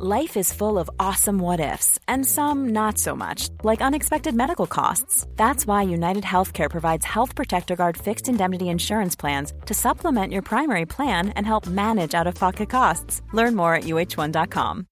Life is full of awesome what ifs, and some not so much, like unexpected medical costs. That's why United Healthcare provides Health Protector Guard fixed indemnity insurance plans to supplement your primary plan and help manage out of pocket costs. Learn more at uh1.com.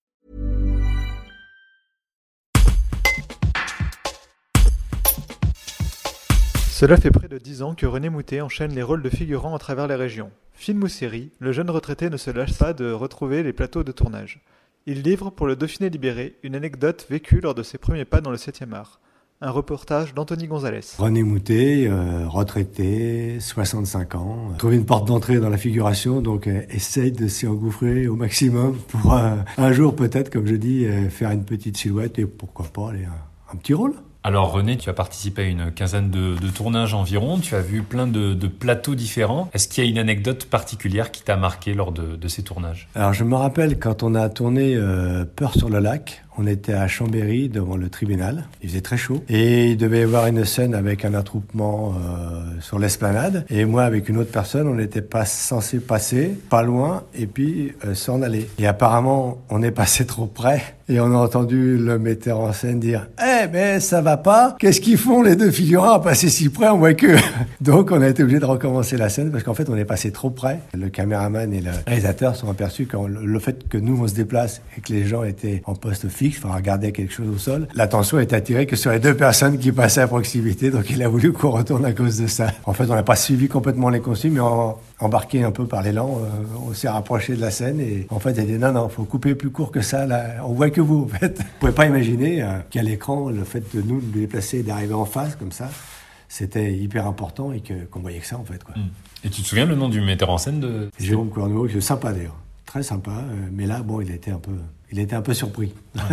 Cela fait près de dix ans que René Moutet enchaîne les rôles de figurants à travers les régions. Film ou série, le jeune retraité ne se lâche pas de retrouver les plateaux de tournage. Il livre pour le Dauphiné libéré une anecdote vécue lors de ses premiers pas dans le 7e art. Un reportage d'Anthony Gonzalez. René Moutet, euh, retraité, 65 ans, trouve une porte d'entrée dans la figuration, donc euh, essaye de s'y engouffrer au maximum pour euh, un jour peut-être, comme je dis, faire une petite silhouette et pourquoi pas aller un petit rôle. Alors René, tu as participé à une quinzaine de, tournages environ, tu as vu plein de, plateaux différents. Est-ce qu'il y a une anecdote particulière qui t'a marqué lors de, ces tournages? Alors je me rappelle quand on a tourné euh, Peur sur le lac, on était à Chambéry devant le tribunal. Il faisait très chaud et il devait y avoir une scène avec un attroupement euh, sur l'esplanade. Et moi, avec une autre personne, on n'était pas censé passer pas loin et puis euh, s'en aller. Et apparemment, on est passé trop près et on a entendu le metteur en scène dire Eh mais ça va pas Qu'est-ce qu'ils font les deux figurants à passer si près? On voit que. Donc on a été obligé de recommencer la scène parce qu'en fait on est passé trop près. Le caméraman et le réalisateur sont aperçus quand le fait que nous on se déplace et que les gens étaient en poste fixe enfin regarder quelque chose au sol. L'attention est attirée que sur les deux personnes qui passaient à proximité, donc il a voulu qu'on retourne à cause de ça. En fait, on n'a pas suivi complètement les consignes, mais embarqué un peu par l'élan, euh, on s'est rapproché de la scène et en fait, il a dit non, non, faut couper plus court que ça, là, on voit que vous, en fait. Vous pouvez pas imaginer euh, qu'à l'écran, le fait de nous déplacer et d'arriver en face comme ça, c'était hyper important et qu'on voyait que ça, en fait. Quoi. Hmm. Et tu te souviens le nom du metteur en scène de... Jérôme Corneau, qui est sympa d'ailleurs très sympa. Euh, mais là, bon, il était un peu, il était un peu surpris.